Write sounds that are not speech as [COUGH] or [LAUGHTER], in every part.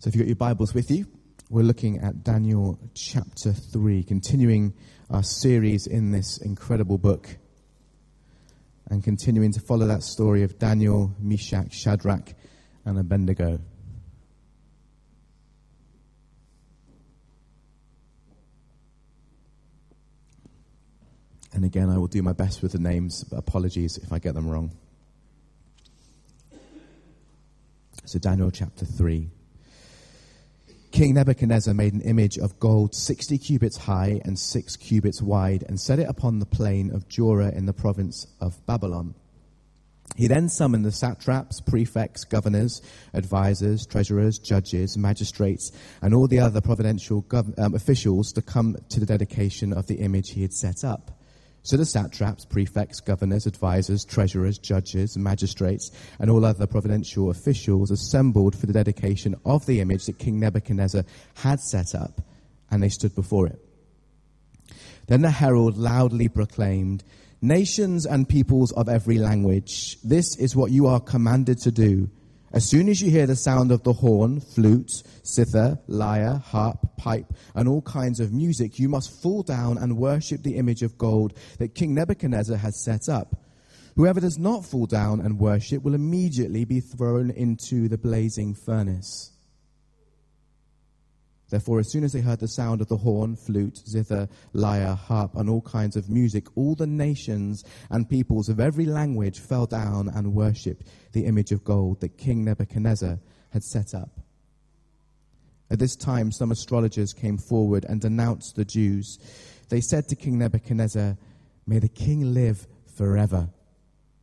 So if you've got your Bibles with you, we're looking at Daniel chapter 3, continuing our series in this incredible book and continuing to follow that story of Daniel, Meshach, Shadrach, and Abednego. And again, I will do my best with the names, but apologies if I get them wrong. So, Daniel chapter 3. King Nebuchadnezzar made an image of gold 60 cubits high and 6 cubits wide and set it upon the plain of Dura in the province of Babylon. He then summoned the satraps, prefects, governors, advisers, treasurers, judges, magistrates, and all the other providential gov- um, officials to come to the dedication of the image he had set up. So the satraps, prefects, governors, advisers, treasurers, judges, magistrates, and all other providential officials assembled for the dedication of the image that King Nebuchadnezzar had set up, and they stood before it. Then the herald loudly proclaimed, Nations and peoples of every language, this is what you are commanded to do. As soon as you hear the sound of the horn, flute, zither, lyre, harp, pipe, and all kinds of music, you must fall down and worship the image of gold that King Nebuchadnezzar has set up. Whoever does not fall down and worship will immediately be thrown into the blazing furnace. Therefore, as soon as they heard the sound of the horn, flute, zither, lyre, harp, and all kinds of music, all the nations and peoples of every language fell down and worshipped the image of gold that King Nebuchadnezzar had set up. At this time, some astrologers came forward and denounced the Jews. They said to King Nebuchadnezzar, May the king live forever.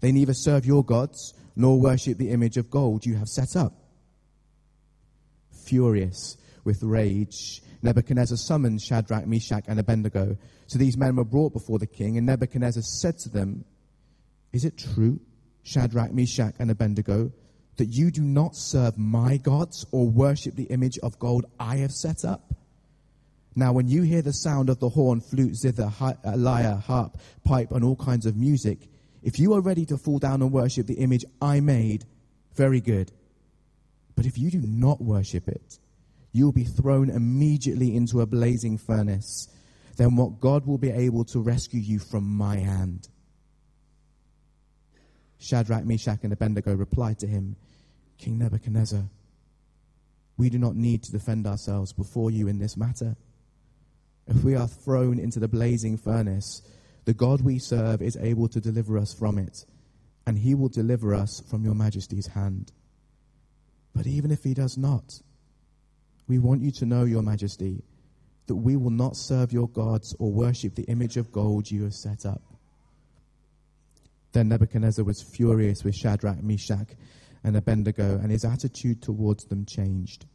They neither serve your gods nor worship the image of gold you have set up. Furious with rage, Nebuchadnezzar summoned Shadrach, Meshach, and Abednego. So these men were brought before the king, and Nebuchadnezzar said to them, Is it true, Shadrach, Meshach, and Abednego, that you do not serve my gods or worship the image of gold I have set up? Now, when you hear the sound of the horn, flute, zither, uh, lyre, harp, pipe, and all kinds of music, if you are ready to fall down and worship the image I made, very good. But if you do not worship it, you will be thrown immediately into a blazing furnace. Then what God will be able to rescue you from my hand. Shadrach, Meshach, and Abednego replied to him, King Nebuchadnezzar, we do not need to defend ourselves before you in this matter. If we are thrown into the blazing furnace, the God we serve is able to deliver us from it, and he will deliver us from your majesty's hand. But even if he does not, we want you to know, your majesty, that we will not serve your gods or worship the image of gold you have set up. Then Nebuchadnezzar was furious with Shadrach, Meshach, and Abednego, and his attitude towards them changed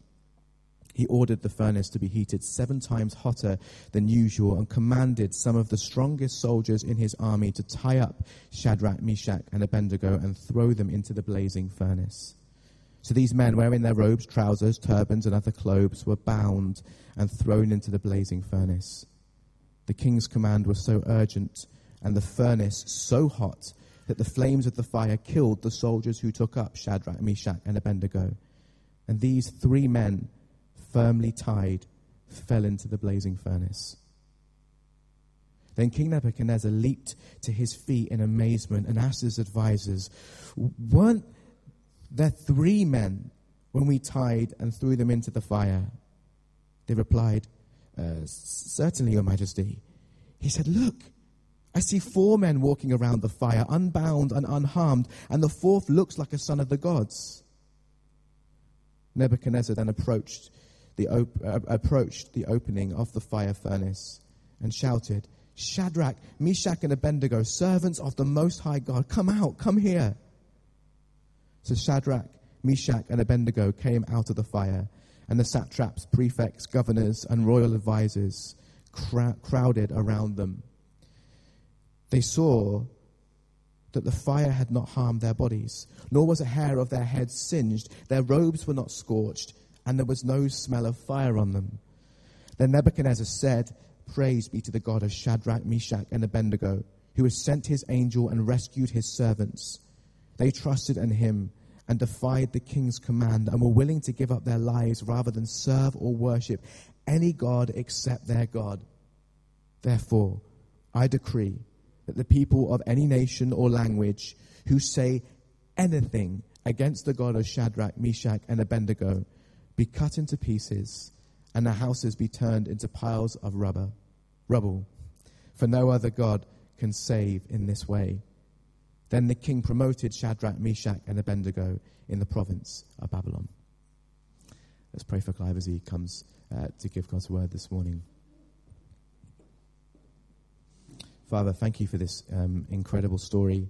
he ordered the furnace to be heated seven times hotter than usual and commanded some of the strongest soldiers in his army to tie up Shadrach, Meshach, and Abednego and throw them into the blazing furnace. So these men, wearing their robes, trousers, turbans, and other clothes, were bound and thrown into the blazing furnace. The king's command was so urgent and the furnace so hot that the flames of the fire killed the soldiers who took up Shadrach, Meshach, and Abednego. And these three men firmly tied, fell into the blazing furnace. Then King Nebuchadnezzar leaped to his feet in amazement and asked his advisers, Weren't there three men when we tied and threw them into the fire? They replied, uh, Certainly, Your Majesty. He said, Look, I see four men walking around the fire, unbound and unharmed, and the fourth looks like a son of the gods. Nebuchadnezzar then approached the op- uh, approached the opening of the fire furnace and shouted, Shadrach, Meshach, and Abednego, servants of the Most High God, come out, come here. So Shadrach, Meshach, and Abednego came out of the fire, and the satraps, prefects, governors, and royal advisers crowded around them. They saw that the fire had not harmed their bodies, nor was a hair of their heads singed, their robes were not scorched, and there was no smell of fire on them. Then Nebuchadnezzar said, Praise be to the God of Shadrach, Meshach, and Abednego, who has sent his angel and rescued his servants. They trusted in him and defied the king's command and were willing to give up their lives rather than serve or worship any God except their God. Therefore, I decree that the people of any nation or language who say anything against the God of Shadrach, Meshach, and Abednego be cut into pieces and their houses be turned into piles of rubber, rubble. For no other God can save in this way. Then the king promoted Shadrach, Meshach, and Abednego in the province of Babylon. Let's pray for Clive as he comes uh, to give God's word this morning. Father, thank you for this um, incredible story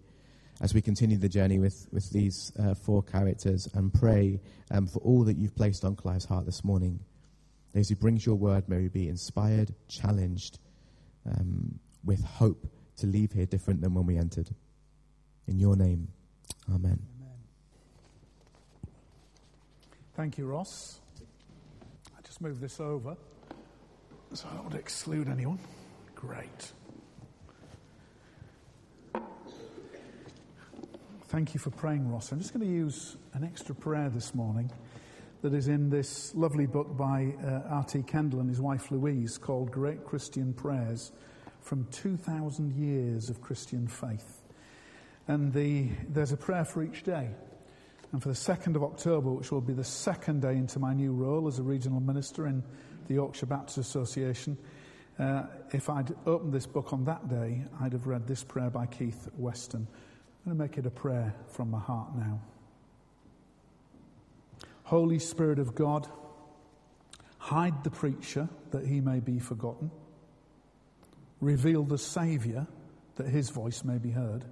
as we continue the journey with, with these uh, four characters and pray um, for all that you've placed on Clive's heart this morning. As he brings your word, may we be inspired, challenged, um, with hope to leave here different than when we entered. In your name, amen. amen. Thank you, Ross. I just move this over so I don't want to exclude anyone. Great. Thank you for praying, Ross. I'm just going to use an extra prayer this morning that is in this lovely book by uh, R.T. Kendall and his wife Louise called Great Christian Prayers from 2,000 Years of Christian Faith. And the, there's a prayer for each day. And for the 2nd of October, which will be the second day into my new role as a regional minister in the Yorkshire Baptist Association, uh, if I'd opened this book on that day, I'd have read this prayer by Keith Weston. I'm going to make it a prayer from my heart now. Holy Spirit of God, hide the preacher that he may be forgotten. Reveal the Saviour that his voice may be heard,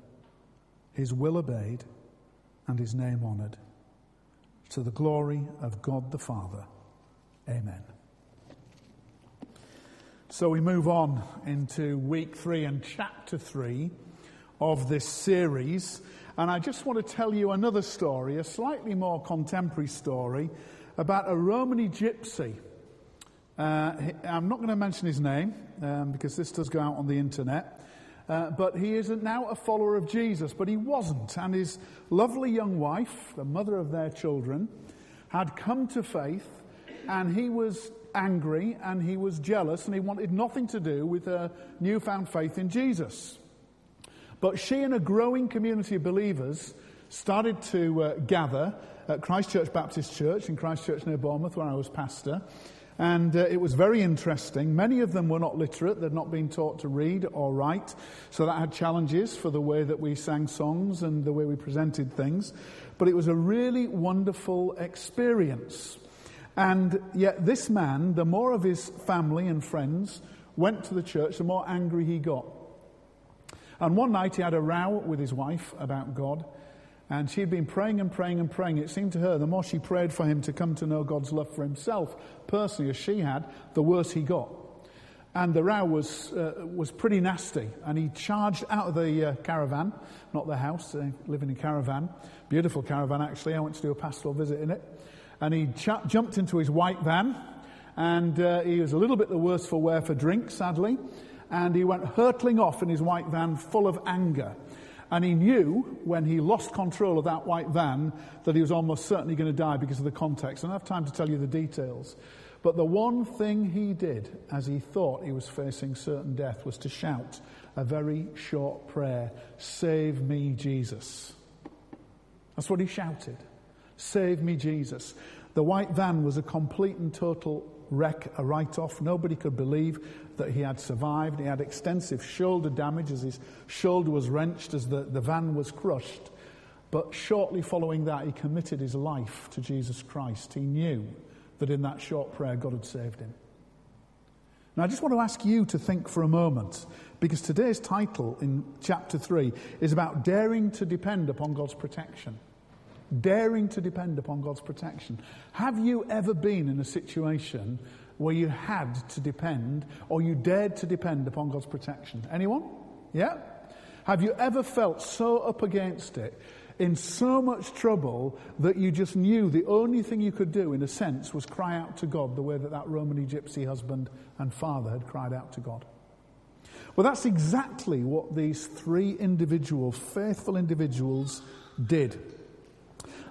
his will obeyed, and his name honoured. To the glory of God the Father. Amen. So we move on into week three and chapter three of this series. And I just want to tell you another story, a slightly more contemporary story about a Romany gypsy. Uh, I'm not going to mention his name um, because this does go out on the internet. Uh, but he is now a follower of Jesus, but he wasn't. And his lovely young wife, the mother of their children, had come to faith, and he was angry and he was jealous, and he wanted nothing to do with her newfound faith in Jesus. But she and a growing community of believers started to uh, gather at Christchurch Baptist Church in Christchurch near Bournemouth, where I was pastor. And uh, it was very interesting. Many of them were not literate, they'd not been taught to read or write. So that had challenges for the way that we sang songs and the way we presented things. But it was a really wonderful experience. And yet, this man, the more of his family and friends went to the church, the more angry he got. And one night he had a row with his wife about God. And she had been praying and praying and praying. It seemed to her the more she prayed for him to come to know God's love for himself personally as she had, the worse he got. And the row was, uh, was pretty nasty. And he charged out of the uh, caravan, not the house, uh, living in a caravan. Beautiful caravan, actually. I went to do a pastoral visit in it. And he ch- jumped into his white van. And uh, he was a little bit the worse for wear for drink, sadly and he went hurtling off in his white van full of anger. And he knew when he lost control of that white van that he was almost certainly going to die because of the context. I don't have time to tell you the details. But the one thing he did as he thought he was facing certain death was to shout a very short prayer Save me, Jesus. That's what he shouted. Save me, Jesus. The white van was a complete and total wreck, a write off. Nobody could believe that he had survived. He had extensive shoulder damage as his shoulder was wrenched as the, the van was crushed. But shortly following that, he committed his life to Jesus Christ. He knew that in that short prayer, God had saved him. Now, I just want to ask you to think for a moment, because today's title in chapter 3 is about daring to depend upon God's protection. Daring to depend upon God's protection. Have you ever been in a situation where you had to depend or you dared to depend upon God's protection? Anyone? Yeah? Have you ever felt so up against it, in so much trouble, that you just knew the only thing you could do, in a sense, was cry out to God the way that that Romany gypsy husband and father had cried out to God? Well, that's exactly what these three individual, faithful individuals, did.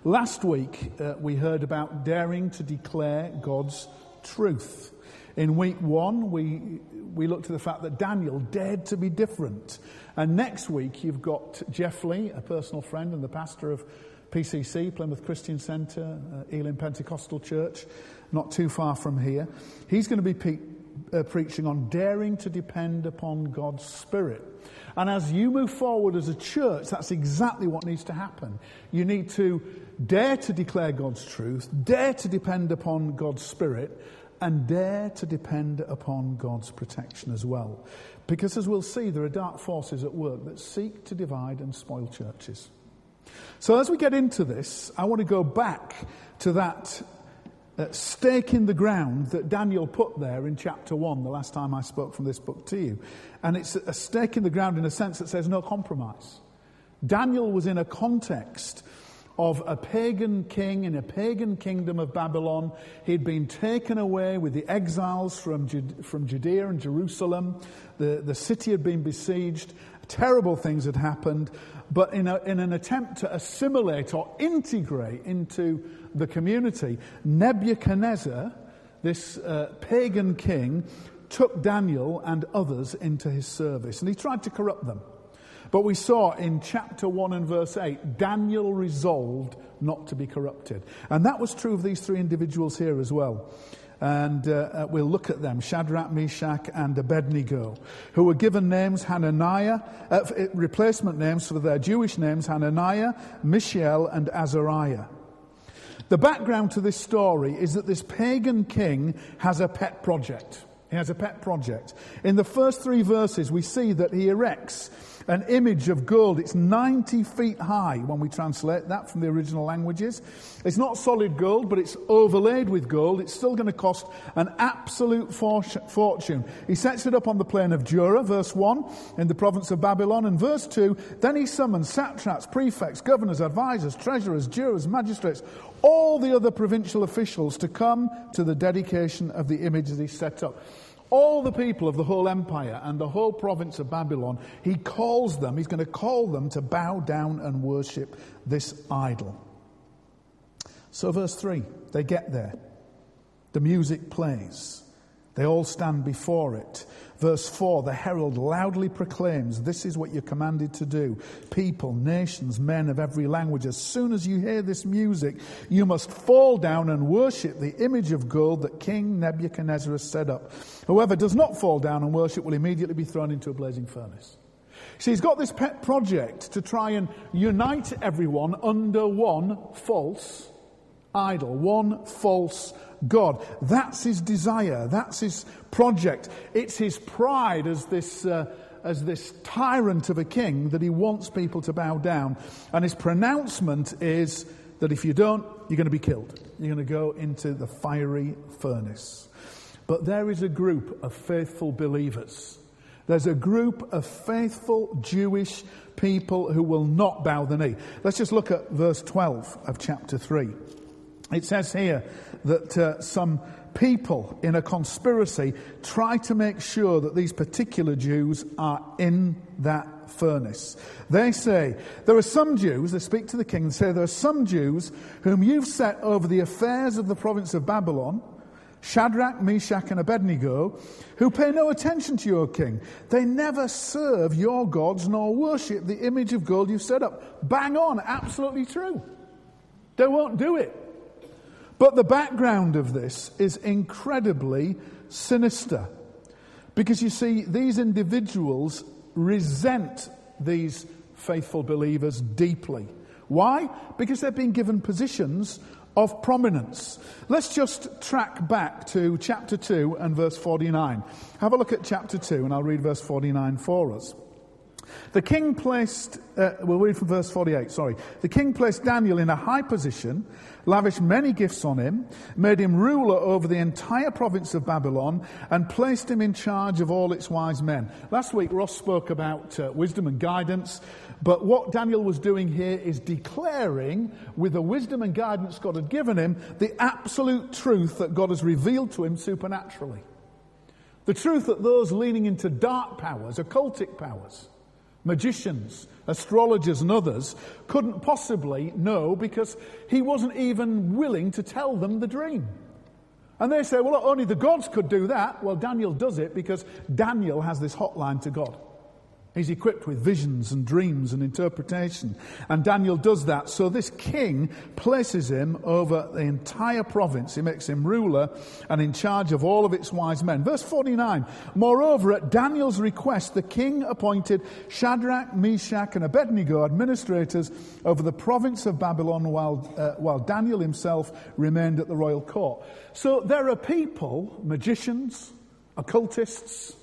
Last week, uh, we heard about daring to declare God's truth. In week one, we, we looked at the fact that Daniel dared to be different. And next week, you've got Jeff Lee, a personal friend and the pastor of PCC, Plymouth Christian Centre, uh, Pentecostal Church, not too far from here. He's going to be pe- uh, preaching on daring to depend upon God's Spirit. And as you move forward as a church, that's exactly what needs to happen. You need to dare to declare God's truth, dare to depend upon God's Spirit, and dare to depend upon God's protection as well. Because as we'll see, there are dark forces at work that seek to divide and spoil churches. So as we get into this, I want to go back to that uh, stake in the ground that Daniel put there in chapter 1, the last time I spoke from this book to you. And it's a stake in the ground in a sense that says no compromise. Daniel was in a context of a pagan king in a pagan kingdom of Babylon. He'd been taken away with the exiles from, from Judea and Jerusalem. The, the city had been besieged. Terrible things had happened. But in, a, in an attempt to assimilate or integrate into the community, Nebuchadnezzar, this uh, pagan king, took Daniel and others into his service. And he tried to corrupt them. But we saw in chapter 1 and verse 8, Daniel resolved not to be corrupted. And that was true of these three individuals here as well. And uh, uh, we'll look at them Shadrach, Meshach, and Abednego, who were given names Hananiah, uh, replacement names for their Jewish names Hananiah, Mishael, and Azariah. The background to this story is that this pagan king has a pet project. He has a pet project. In the first three verses, we see that he erects an image of gold. It's 90 feet high when we translate that from the original languages. It's not solid gold, but it's overlaid with gold. It's still going to cost an absolute fortune. He sets it up on the plain of Dura, verse 1, in the province of Babylon. And verse 2, then he summons satraps, prefects, governors, advisors, treasurers, jurors, magistrates, all the other provincial officials to come to the dedication of the image that he set up all the people of the whole empire and the whole province of Babylon, he calls them, he's going to call them to bow down and worship this idol. So, verse 3, they get there. The music plays. They all stand before it. Verse 4 the herald loudly proclaims, This is what you're commanded to do. People, nations, men of every language, as soon as you hear this music, you must fall down and worship the image of gold that King Nebuchadnezzar has set up. Whoever does not fall down and worship will immediately be thrown into a blazing furnace. See, he's got this pet project to try and unite everyone under one false idol, one false God. That's his desire. That's his project. It's his pride as this, uh, as this tyrant of a king that he wants people to bow down. And his pronouncement is that if you don't, you're going to be killed. You're going to go into the fiery furnace. But there is a group of faithful believers. There's a group of faithful Jewish people who will not bow the knee. Let's just look at verse 12 of chapter 3. It says here that uh, some people in a conspiracy try to make sure that these particular Jews are in that furnace. They say, There are some Jews, they speak to the king and say, There are some Jews whom you've set over the affairs of the province of Babylon. Shadrach, Meshach, and Abednego, who pay no attention to your king. They never serve your gods nor worship the image of gold you've set up. Bang on, absolutely true. They won't do it. But the background of this is incredibly sinister. Because you see, these individuals resent these faithful believers deeply. Why? Because they've been given positions of prominence. Let's just track back to chapter 2 and verse 49. Have a look at chapter 2 and I'll read verse 49 for us. The king placed, uh, we'll read from verse 48, sorry. The king placed Daniel in a high position, lavished many gifts on him, made him ruler over the entire province of Babylon, and placed him in charge of all its wise men. Last week, Ross spoke about uh, wisdom and guidance, but what Daniel was doing here is declaring, with the wisdom and guidance God had given him, the absolute truth that God has revealed to him supernaturally. The truth that those leaning into dark powers, occultic powers, magicians, astrologers, and others couldn't possibly know because he wasn't even willing to tell them the dream. And they say, well, only the gods could do that. Well, Daniel does it because Daniel has this hotline to God. He's equipped with visions and dreams and interpretation. And Daniel does that. So this king places him over the entire province. He makes him ruler and in charge of all of its wise men. Verse 49. Moreover, at Daniel's request, the king appointed Shadrach, Meshach, and Abednego administrators over the province of Babylon while, uh, while Daniel himself remained at the royal court. So there are people, magicians, occultists,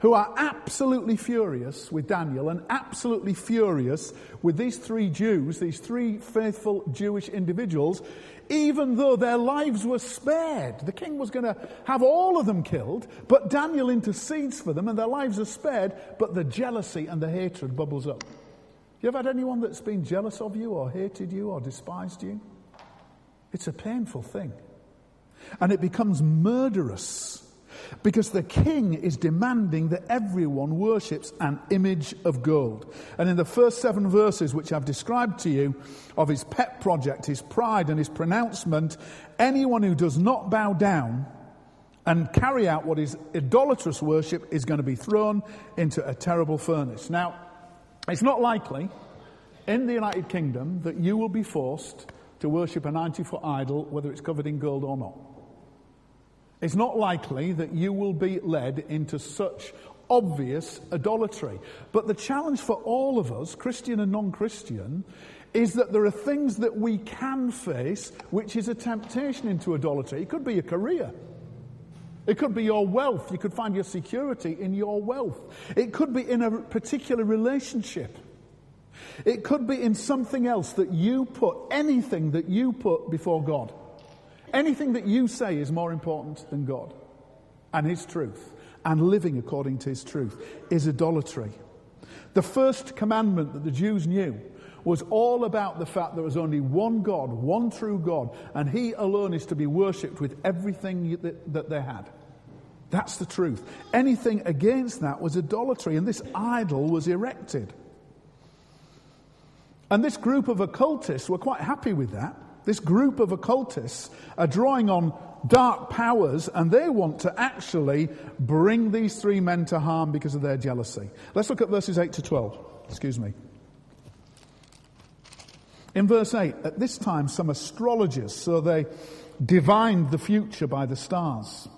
who are absolutely furious with Daniel and absolutely furious with these three Jews, these three faithful Jewish individuals, even though their lives were spared. The king was going to have all of them killed, but Daniel intercedes for them and their lives are spared, but the jealousy and the hatred bubbles up. You ever had anyone that's been jealous of you or hated you or despised you? It's a painful thing. And it becomes murderous because the king is demanding that everyone worships an image of gold. And in the first seven verses, which I've described to you, of his pet project, his pride, and his pronouncement, anyone who does not bow down and carry out what is idolatrous worship is going to be thrown into a terrible furnace. Now, it's not likely in the United Kingdom that you will be forced to worship a 90 foot idol, whether it's covered in gold or not. It's not likely that you will be led into such obvious idolatry. But the challenge for all of us, Christian and non Christian, is that there are things that we can face which is a temptation into idolatry. It could be a career. It could be your wealth. You could find your security in your wealth. It could be in a particular relationship. It could be in something else that you put, anything that you put before God. Anything that you say is more important than God and His truth and living according to His truth is idolatry. The first commandment that the Jews knew was all about the fact there was only one God, one true God, and He alone is to be worshipped with everything that, that they had. That's the truth. Anything against that was idolatry, and this idol was erected. And this group of occultists were quite happy with that. This group of occultists are drawing on dark powers and they want to actually bring these three men to harm because of their jealousy. Let's look at verses 8 to 12. Excuse me. In verse 8, at this time, some astrologers, so they divined the future by the stars.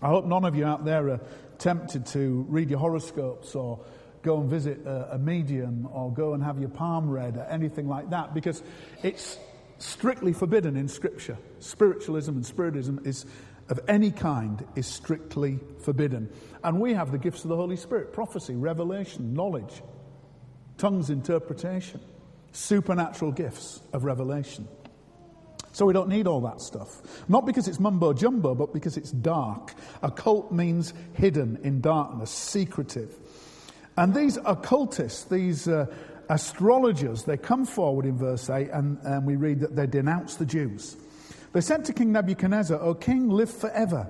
I hope none of you out there are tempted to read your horoscopes or go and visit a, a medium or go and have your palm read or anything like that because it's strictly forbidden in Scripture. Spiritualism and spiritism is of any kind is strictly forbidden. And we have the gifts of the Holy Spirit prophecy, revelation, knowledge, tongues interpretation, supernatural gifts of revelation. So we don't need all that stuff. Not because it's mumbo jumbo, but because it's dark. Occult means hidden in darkness, secretive. And these occultists, these uh, astrologers, they come forward in verse 8 and, and we read that they denounce the Jews. They said to King Nebuchadnezzar, O king, live forever.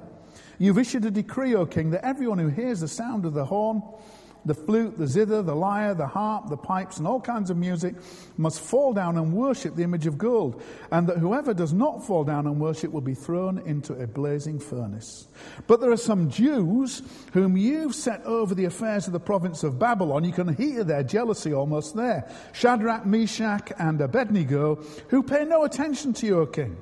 You've issued a decree, O king, that everyone who hears the sound of the horn the flute, the zither, the lyre, the harp, the pipes, and all kinds of music must fall down and worship the image of gold, and that whoever does not fall down and worship will be thrown into a blazing furnace. But there are some Jews whom you've set over the affairs of the province of Babylon. You can hear their jealousy almost there. Shadrach, Meshach, and Abednego, who pay no attention to you, O king.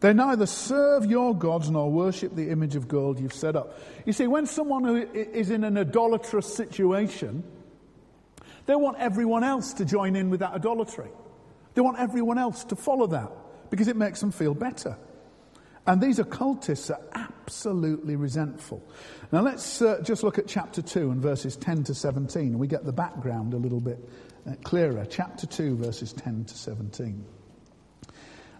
They neither serve your gods nor worship the image of gold you've set up. You see, when someone is in an idolatrous situation, they want everyone else to join in with that idolatry. They want everyone else to follow that because it makes them feel better. And these occultists are absolutely resentful. Now let's uh, just look at chapter 2 and verses 10 to 17, we get the background a little bit uh, clearer. Chapter 2, verses 10 to 17.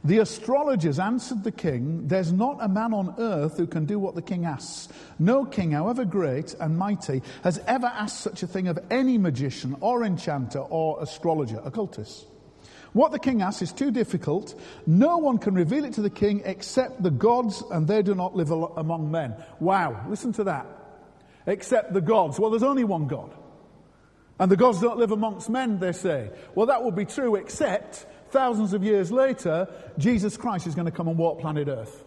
The astrologers answered the king, There's not a man on earth who can do what the king asks. No king, however great and mighty, has ever asked such a thing of any magician or enchanter or astrologer, occultist. What the king asks is too difficult. No one can reveal it to the king except the gods, and they do not live among men. Wow, listen to that. Except the gods. Well, there's only one God. And the gods don't live amongst men, they say. Well, that would be true, except thousands of years later, Jesus Christ is going to come and walk planet Earth.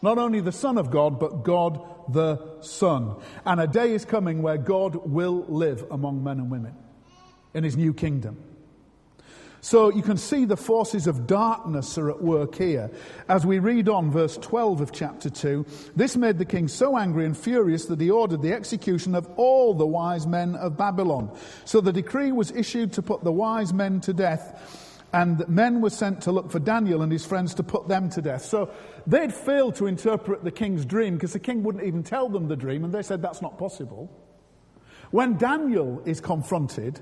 Not only the Son of God, but God the Son. And a day is coming where God will live among men and women in his new kingdom. So you can see the forces of darkness are at work here. As we read on verse 12 of chapter 2, this made the king so angry and furious that he ordered the execution of all the wise men of Babylon. So the decree was issued to put the wise men to death, and men were sent to look for Daniel and his friends to put them to death. So they'd failed to interpret the king's dream because the king wouldn't even tell them the dream, and they said that's not possible. When Daniel is confronted,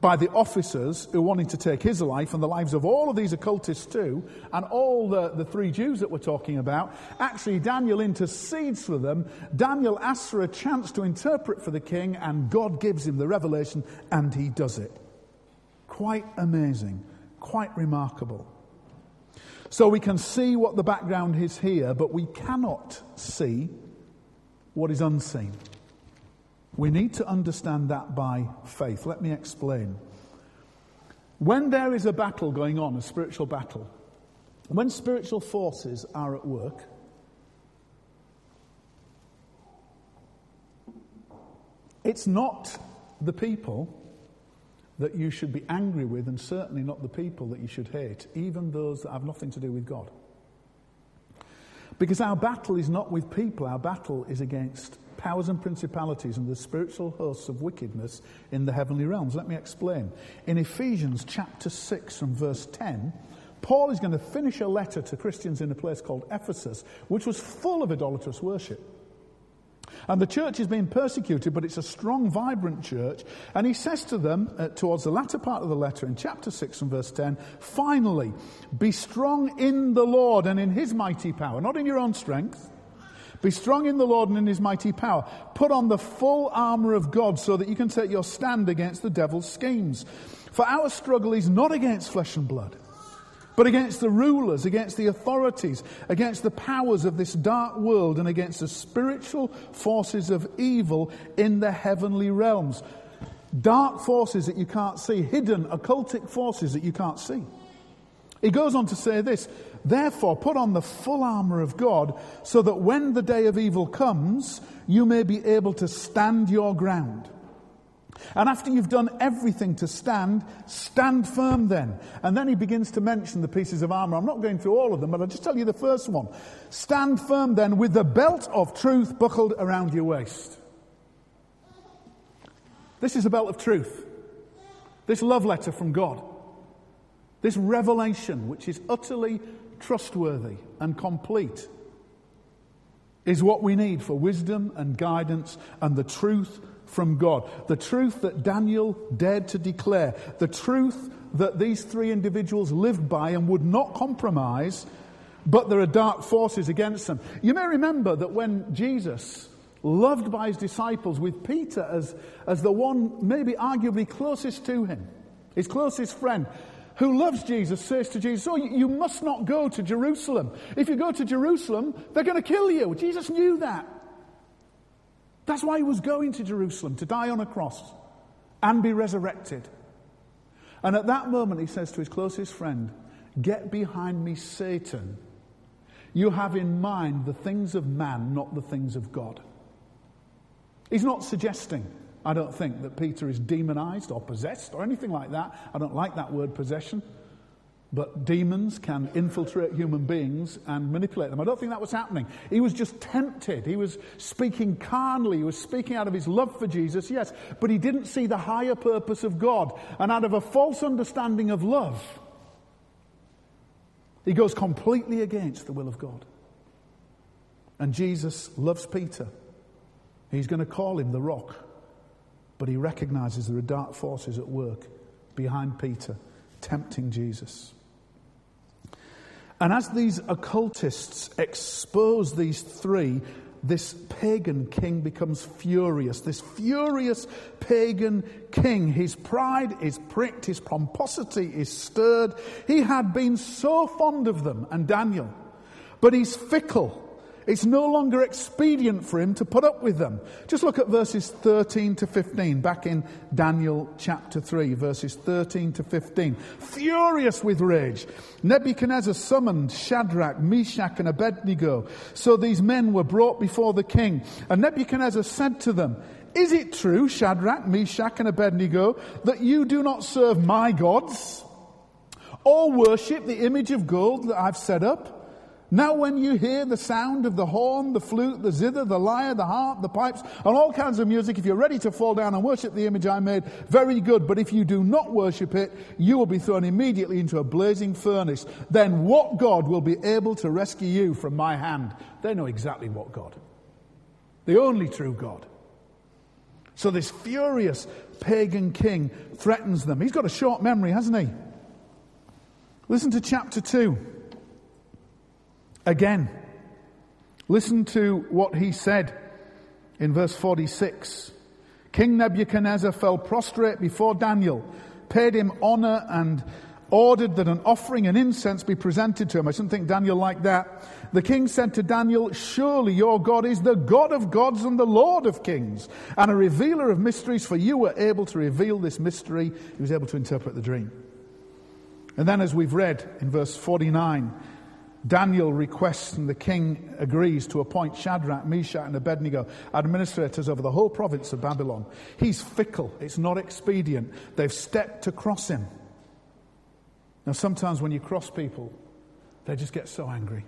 by the officers who wanted to take his life and the lives of all of these occultists too, and all the, the three Jews that we're talking about. Actually, Daniel intercedes for them. Daniel asks for a chance to interpret for the king, and God gives him the revelation, and he does it. Quite amazing, quite remarkable. So we can see what the background is here, but we cannot see what is unseen. We need to understand that by faith. Let me explain. When there is a battle going on, a spiritual battle, when spiritual forces are at work, it's not the people that you should be angry with, and certainly not the people that you should hate, even those that have nothing to do with God. Because our battle is not with people, our battle is against powers and principalities and the spiritual hosts of wickedness in the heavenly realms. Let me explain. In Ephesians chapter 6 from verse 10, Paul is going to finish a letter to Christians in a place called Ephesus, which was full of idolatrous worship. And the church is being persecuted, but it's a strong, vibrant church. And he says to them, uh, towards the latter part of the letter in chapter 6 and verse 10, finally, be strong in the Lord and in his mighty power, not in your own strength. Be strong in the Lord and in his mighty power. Put on the full armor of God so that you can take your stand against the devil's schemes. For our struggle is not against flesh and blood, but against the rulers, against the authorities, against the powers of this dark world, and against the spiritual forces of evil in the heavenly realms. Dark forces that you can't see, hidden occultic forces that you can't see. He goes on to say this Therefore, put on the full armor of God so that when the day of evil comes, you may be able to stand your ground. And after you've done everything to stand, stand firm then. And then he begins to mention the pieces of armor. I'm not going through all of them, but I'll just tell you the first one. Stand firm then with the belt of truth buckled around your waist. This is a belt of truth. This love letter from God. This revelation, which is utterly trustworthy and complete is what we need for wisdom and guidance and the truth from God. The truth that Daniel dared to declare. The truth that these three individuals lived by and would not compromise, but there are dark forces against them. You may remember that when Jesus, loved by his disciples, with Peter as, as the one maybe arguably closest to him, his closest friend, who loves Jesus says to Jesus, Oh, you must not go to Jerusalem. If you go to Jerusalem, they're going to kill you. Jesus knew that. That's why he was going to Jerusalem, to die on a cross and be resurrected. And at that moment, he says to his closest friend, Get behind me, Satan. You have in mind the things of man, not the things of God. He's not suggesting I don't think that Peter is demonized or possessed or anything like that. I don't like that word possession. But demons can infiltrate human beings and manipulate them. I don't think that was happening. He was just tempted. He was speaking carnally. He was speaking out of his love for Jesus, yes. But he didn't see the higher purpose of God. And out of a false understanding of love, he goes completely against the will of God. And Jesus loves Peter. He's going to call him the rock. But he recognizes there are dark forces at work behind Peter, tempting Jesus. And as these occultists expose these three, this pagan king becomes furious. This furious pagan king, his pride is pricked, his pomposity is stirred. He had been so fond of them and Daniel, but he's fickle. It's no longer expedient for him to put up with them. Just look at verses 13 to 15, back in Daniel chapter 3, verses 13 to 15. Furious with rage, Nebuchadnezzar summoned Shadrach, Meshach, and Abednego. So these men were brought before the king. And Nebuchadnezzar said to them, Is it true, Shadrach, Meshach, and Abednego, that you do not serve my gods? Or worship the image of gold that I've set up? Now, when you hear the sound of the horn, the flute, the zither, the lyre, the harp, the pipes, and all kinds of music, if you're ready to fall down and worship the image I made, very good. But if you do not worship it, you will be thrown immediately into a blazing furnace. Then what God will be able to rescue you from my hand? They know exactly what God. The only true God. So this furious pagan king threatens them. He's got a short memory, hasn't he? Listen to chapter 2 again. Listen to what he said in verse 46. King Nebuchadnezzar fell prostrate before Daniel, paid him honor, and ordered that an offering and incense be presented to him. I shouldn't think Daniel liked that. The king said to Daniel, Surely your God is the God of gods and the Lord of kings, and a revealer of mysteries, for you were able to reveal this mystery. He was able to interpret the dream. And then, as we've read in verse 49, Daniel requests and the king agrees to appoint Shadrach, Meshach, and Abednego administrators over the whole province of Babylon. He's fickle, it's not expedient. They've stepped to cross him. Now, sometimes when you cross people, they just get so angry.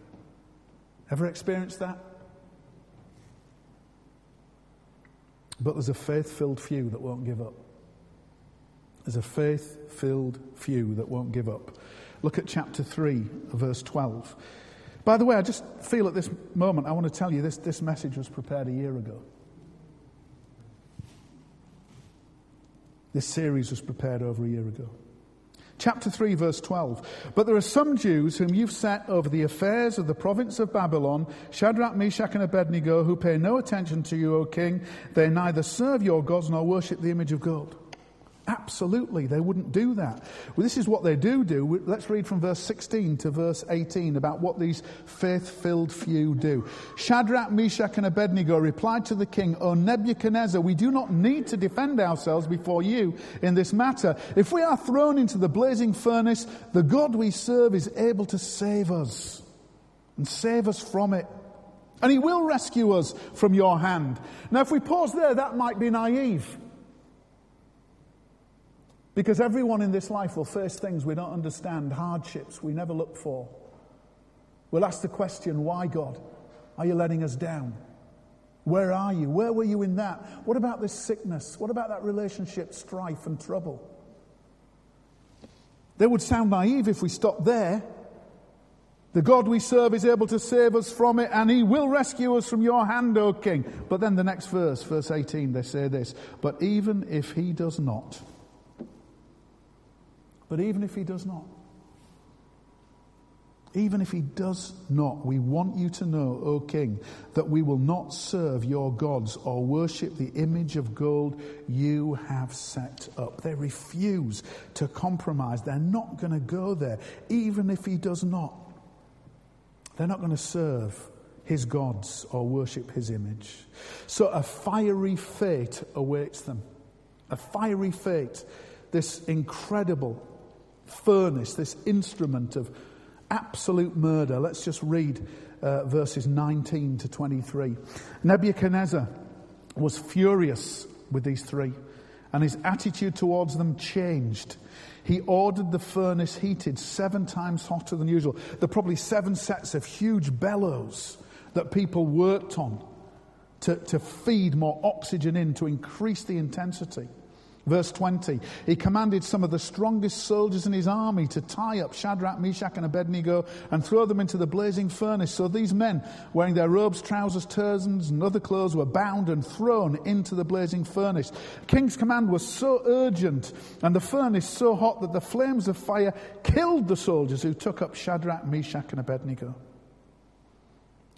Ever experienced that? But there's a faith filled few that won't give up. There's a faith filled few that won't give up. Look at chapter 3, verse 12. By the way, I just feel at this moment, I want to tell you this, this message was prepared a year ago. This series was prepared over a year ago. Chapter 3, verse 12. But there are some Jews whom you've set over the affairs of the province of Babylon, Shadrach, Meshach, and Abednego, who pay no attention to you, O king. They neither serve your gods nor worship the image of gold. Absolutely, they wouldn't do that. Well, this is what they do do. Let's read from verse 16 to verse 18 about what these faith filled few do. Shadrach, Meshach, and Abednego replied to the king, O Nebuchadnezzar, we do not need to defend ourselves before you in this matter. If we are thrown into the blazing furnace, the God we serve is able to save us and save us from it. And he will rescue us from your hand. Now, if we pause there, that might be naive. Because everyone in this life will face things we don't understand, hardships we never look for. We'll ask the question, why, God? Are you letting us down? Where are you? Where were you in that? What about this sickness? What about that relationship strife and trouble? They would sound naive if we stopped there. The God we serve is able to save us from it, and he will rescue us from your hand, O King. But then the next verse, verse 18, they say this But even if he does not, but even if he does not, even if he does not, we want you to know, O king, that we will not serve your gods or worship the image of gold you have set up. They refuse to compromise. They're not going to go there, even if he does not. They're not going to serve his gods or worship his image. So a fiery fate awaits them. A fiery fate. This incredible furnace, this instrument of absolute murder. Let's just read uh, verses 19 to 23. Nebuchadnezzar was furious with these three, and his attitude towards them changed. He ordered the furnace heated seven times hotter than usual. There are probably seven sets of huge bellows that people worked on to, to feed more oxygen in to increase the intensity. Verse 20, he commanded some of the strongest soldiers in his army to tie up Shadrach, Meshach, and Abednego and throw them into the blazing furnace. So these men, wearing their robes, trousers, turbans, and other clothes, were bound and thrown into the blazing furnace. King's command was so urgent and the furnace so hot that the flames of fire killed the soldiers who took up Shadrach, Meshach, and Abednego.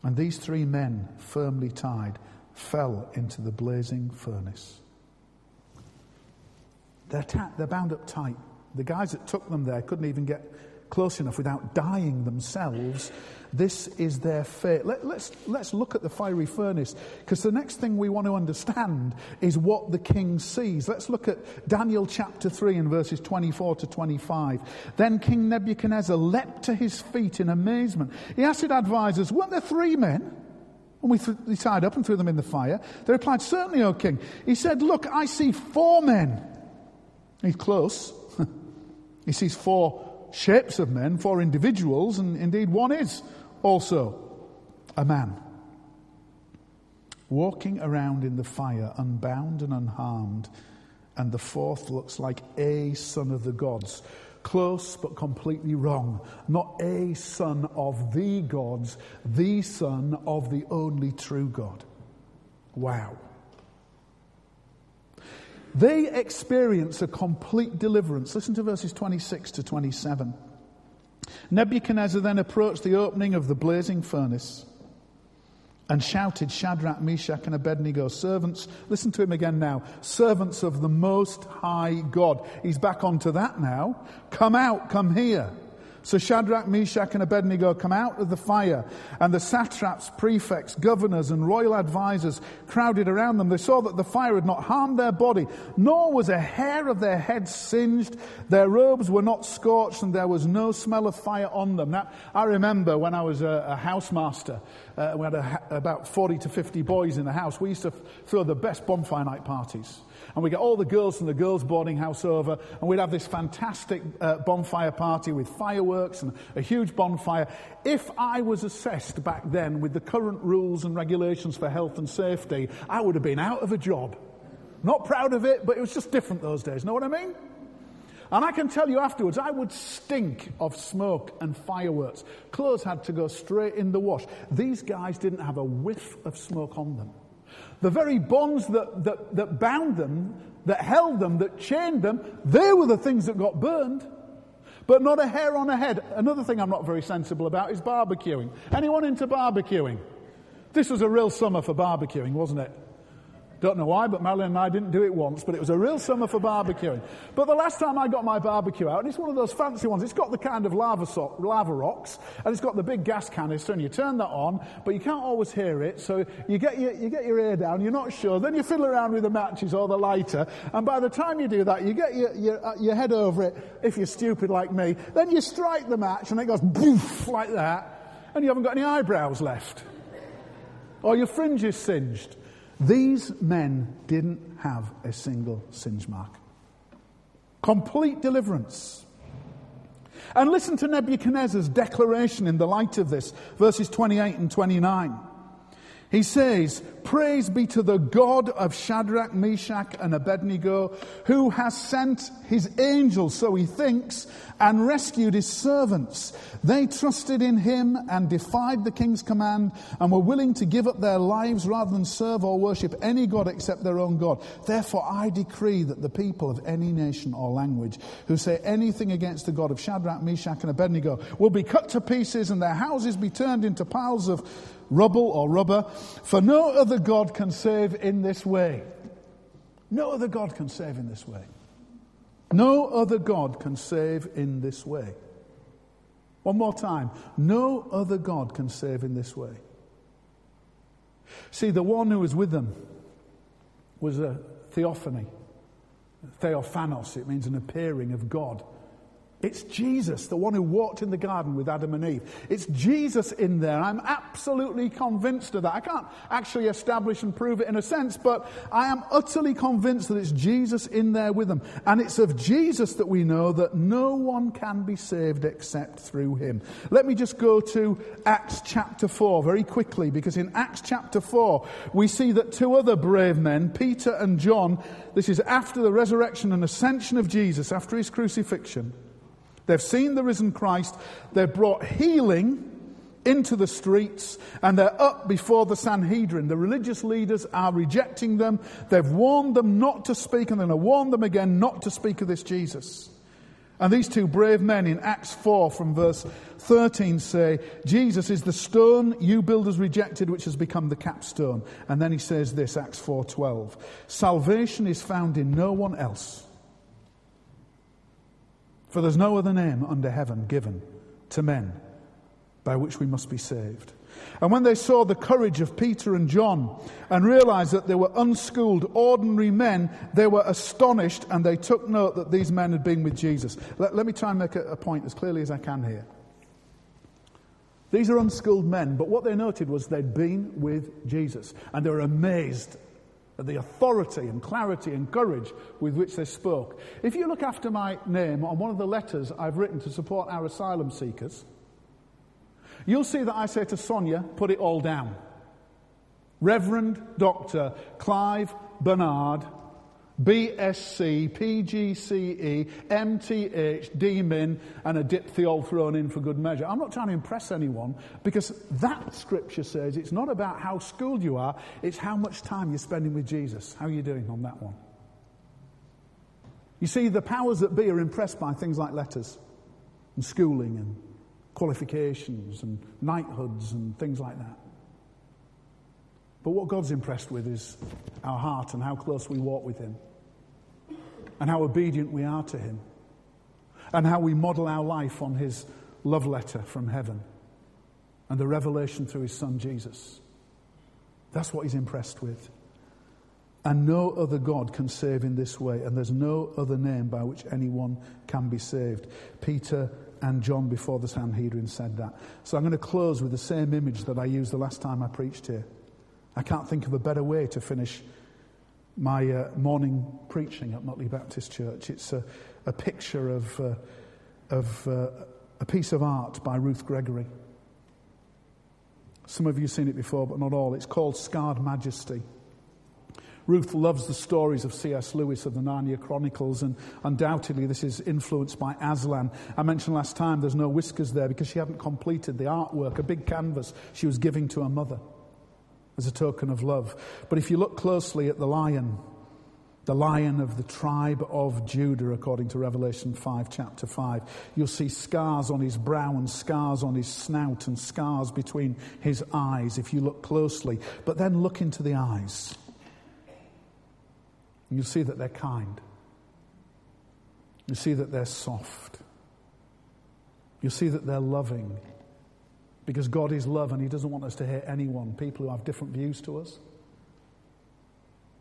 And these three men, firmly tied, fell into the blazing furnace. They're, ta- they're bound up tight. The guys that took them there couldn't even get close enough without dying themselves. This is their fate. Let, us let's, let's look at the fiery furnace because the next thing we want to understand is what the king sees. Let's look at Daniel chapter 3 and verses 24 to 25. Then King Nebuchadnezzar leapt to his feet in amazement. He asked his advisers, Weren't there three men? And we, th- we tied up and threw them in the fire. They replied, Certainly, O king. He said, Look, I see four men. He's close. [LAUGHS] he sees four shapes of men, four individuals, and indeed one is also a man. Walking around in the fire, unbound and unharmed, and the fourth looks like a son of the gods. Close but completely wrong. Not a son of the gods, the son of the only true God. Wow. They experience a complete deliverance. Listen to verses 26 to 27. Nebuchadnezzar then approached the opening of the blazing furnace and shouted, Shadrach, Meshach, and Abednego, servants, listen to him again now, servants of the Most High God. He's back onto that now. Come out, come here. So Shadrach, Meshach, and Abednego come out of the fire, and the satraps, prefects, governors, and royal advisers crowded around them. They saw that the fire had not harmed their body, nor was a hair of their head singed. Their robes were not scorched, and there was no smell of fire on them. Now, I remember when I was a, a housemaster, uh, we had a, about 40 to 50 boys in the house. We used to throw the best bonfire night parties and we get all the girls from the girls' boarding house over, and we'd have this fantastic uh, bonfire party with fireworks and a huge bonfire. If I was assessed back then with the current rules and regulations for health and safety, I would have been out of a job. Not proud of it, but it was just different those days. Know what I mean? And I can tell you afterwards, I would stink of smoke and fireworks. Clothes had to go straight in the wash. These guys didn't have a whiff of smoke on them. The very bonds that, that, that bound them, that held them, that chained them, they were the things that got burned. But not a hair on a head. Another thing I'm not very sensible about is barbecuing. Anyone into barbecuing? This was a real summer for barbecuing, wasn't it? Don't know why, but Marilyn and I didn't do it once, but it was a real summer for barbecuing. But the last time I got my barbecue out, and it's one of those fancy ones, it's got the kind of lava, so- lava rocks, and it's got the big gas canister, and you turn that on, but you can't always hear it, so you get your, you get your ear down, you're not sure, then you fiddle around with the matches or the lighter, and by the time you do that, you get your, your, uh, your head over it, if you're stupid like me, then you strike the match, and it goes boof, like that, and you haven't got any eyebrows left. Or your fringe is singed. These men didn't have a single singe mark. Complete deliverance. And listen to Nebuchadnezzar's declaration in the light of this, verses 28 and 29. He says, Praise be to the God of Shadrach, Meshach, and Abednego, who has sent his angels, so he thinks, and rescued his servants. They trusted in him and defied the king's command and were willing to give up their lives rather than serve or worship any God except their own God. Therefore, I decree that the people of any nation or language who say anything against the God of Shadrach, Meshach, and Abednego will be cut to pieces and their houses be turned into piles of rubble or rubber, for no other God can save in this way. No other God can save in this way. No other God can save in this way. One more time. No other God can save in this way. See, the one who was with them was a theophany. Theophanos, it means an appearing of God It's Jesus, the one who walked in the garden with Adam and Eve. It's Jesus in there. I'm absolutely convinced of that. I can't actually establish and prove it in a sense, but I am utterly convinced that it's Jesus in there with them. And it's of Jesus that we know that no one can be saved except through him. Let me just go to Acts chapter 4 very quickly, because in Acts chapter 4, we see that two other brave men, Peter and John, this is after the resurrection and ascension of Jesus, after his crucifixion. They've seen the risen Christ. They've brought healing into the streets and they're up before the Sanhedrin. The religious leaders are rejecting them. They've warned them not to speak and then they warn them again not to speak of this Jesus. And these two brave men in Acts 4 from verse 13 say, Jesus is the stone you builders rejected, which has become the capstone. And then he says this, Acts 4:12. Salvation is found in no one else. For there's no other name under heaven given to men by which we must be saved. And when they saw the courage of Peter and John and realized that they were unschooled, ordinary men, they were astonished and they took note that these men had been with Jesus. Let, let me try and make a, a point as clearly as I can here. These are unschooled men, but what they noted was they'd been with Jesus and they were amazed the authority and clarity and courage with which they spoke. If you look after my name on one of the letters I've written to support our asylum seekers, you'll see that I say to Sonia, put it all down. Reverend Dr. Clive Burnard, BSc, PGCE, MTH, DMin, and a dipthy all thrown in for good measure. I'm not trying to impress anyone because that scripture says it's not about how schooled you are, it's how much time you're spending with Jesus. How are you doing on that one? You see, the powers that be are impressed by things like letters and schooling and qualifications and knighthoods and things like that. But what God's impressed with is our heart and how close we walk with Him, and how obedient we are to Him, and how we model our life on His love letter from heaven and the revelation through His Son Jesus. That's what He's impressed with. And no other God can save in this way, and there's no other name by which anyone can be saved. Peter and John before the Sanhedrin said that. So I'm going to close with the same image that I used the last time I preached here. I can't think of a better way to finish my uh, morning preaching at Mutley Baptist Church. It's a, a picture of, uh, of uh, a piece of art by Ruth Gregory. Some of you have seen it before, but not all. It's called Scarred Majesty. Ruth loves the stories of C.S. Lewis of the Narnia Chronicles, and undoubtedly this is influenced by Aslan. I mentioned last time there's no whiskers there because she hadn't completed the artwork, a big canvas she was giving to her mother as a token of love. But if you look closely at the lion, the lion of the tribe of Judah, according to Revelation 5, chapter 5. You'll see scars on his brow and scars on his snout and scars between his eyes if you look closely. But then look into the eyes. You'll see that they're kind. You see that they're soft. You'll see that they're loving. Because God is love and He doesn't want us to hate anyone, people who have different views to us.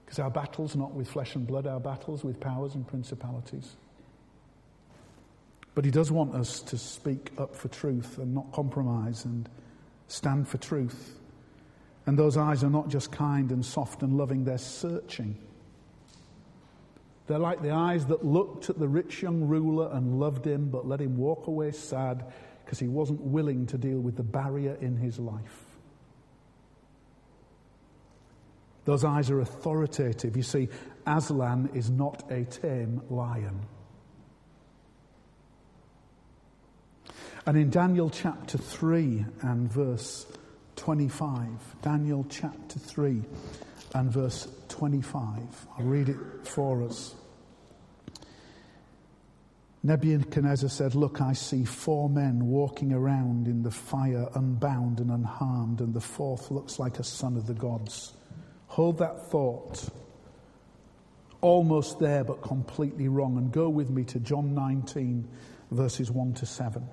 Because our battle's are not with flesh and blood, our battle's with powers and principalities. But He does want us to speak up for truth and not compromise and stand for truth. And those eyes are not just kind and soft and loving, they're searching. They're like the eyes that looked at the rich young ruler and loved him, but let him walk away sad because he wasn't willing to deal with the barrier in his life. Those eyes are authoritative. You see, Aslan is not a tame lion. And in Daniel chapter 3 and verse 25, Daniel chapter 3 and verse 25, I'll read it for us. Nebuchadnezzar said, Look, I see four men walking around in the fire, unbound and unharmed, and the fourth looks like a son of the gods. Hold that thought. Almost there, but completely wrong. And go with me to John 19, verses 1 to 7.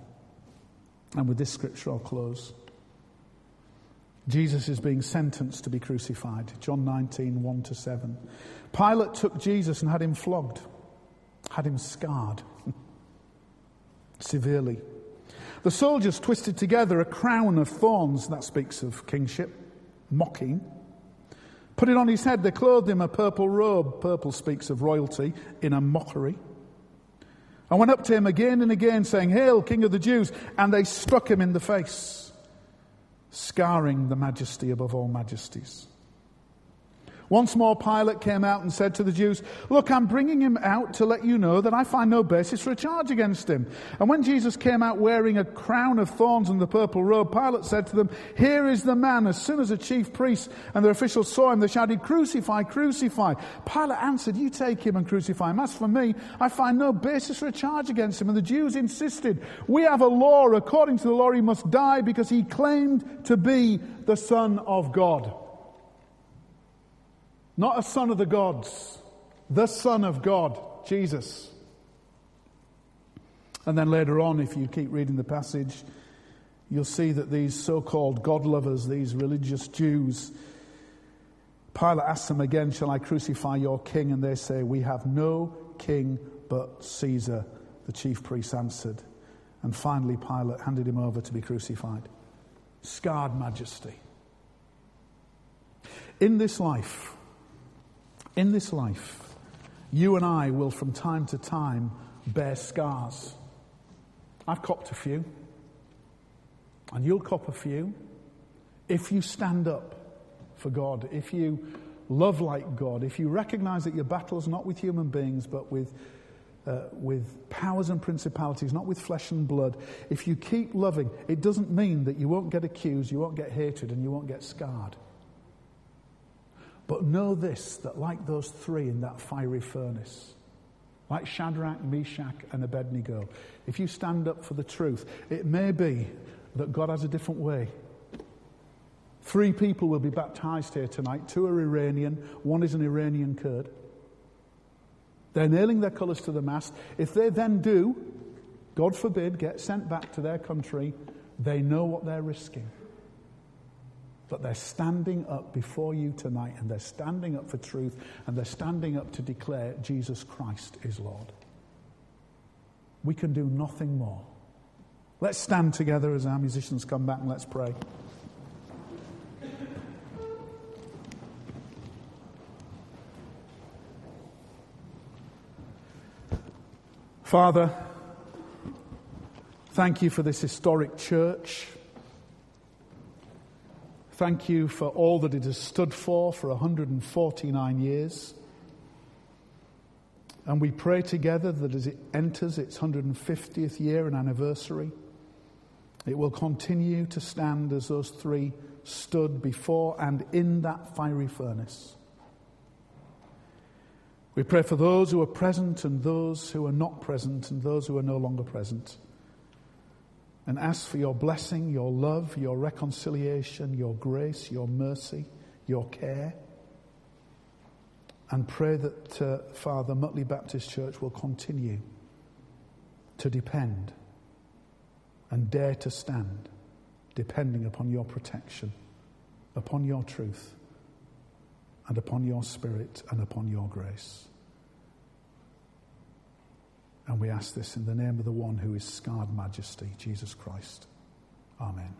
And with this scripture, I'll close. Jesus is being sentenced to be crucified. John 19, 1 to 7. Pilate took Jesus and had him flogged, had him scarred [LAUGHS] severely. The soldiers twisted together a crown of thorns, that speaks of kingship, mocking. Put it on his head. They clothed him a purple robe. Purple speaks of royalty in a mockery. I went up to him again and again, saying, Hail, King of the Jews! And they struck him in the face, scarring the majesty above all majesties. Once more, Pilate came out and said to the Jews, Look, I'm bringing him out to let you know that I find no basis for a charge against him. And when Jesus came out wearing a crown of thorns and the purple robe, Pilate said to them, Here is the man. As soon as the chief priests and the officials saw him, they shouted, Crucify, crucify. Pilate answered, You take him and crucify him. As for me, I find no basis for a charge against him. And the Jews insisted, We have a law. According to the law, he must die because he claimed to be the Son of God. Not a son of the gods, the Son of God, Jesus. And then later on, if you keep reading the passage, you'll see that these so called God lovers, these religious Jews, Pilate asks them again, Shall I crucify your king? And they say, We have no king but Caesar. The chief priest answered. And finally, Pilate handed him over to be crucified. Scarred majesty. In this life, in this life, you and I will from time to time bear scars. I've copped a few, and you'll cop a few if you stand up for God, if you love like God, if you recognize that your battle is not with human beings but with, uh, with powers and principalities, not with flesh and blood, if you keep loving, it doesn't mean that you won't get accused, you won't get hated, and you won't get scarred. But know this that, like those three in that fiery furnace, like Shadrach, Meshach, and Abednego, if you stand up for the truth, it may be that God has a different way. Three people will be baptized here tonight. Two are Iranian, one is an Iranian Kurd. They're nailing their colours to the mast. If they then do, God forbid, get sent back to their country, they know what they're risking. But they're standing up before you tonight and they're standing up for truth and they're standing up to declare Jesus Christ is Lord. We can do nothing more. Let's stand together as our musicians come back and let's pray. Father, thank you for this historic church. Thank you for all that it has stood for for 149 years. And we pray together that as it enters its 150th year and anniversary, it will continue to stand as those three stood before and in that fiery furnace. We pray for those who are present and those who are not present and those who are no longer present and ask for your blessing, your love, your reconciliation, your grace, your mercy, your care. And pray that, uh, Father, Mutley Baptist Church will continue to depend and dare to stand, depending upon your protection, upon your truth, and upon your spirit and upon your grace. And we ask this in the name of the one who is scarred majesty, Jesus Christ. Amen.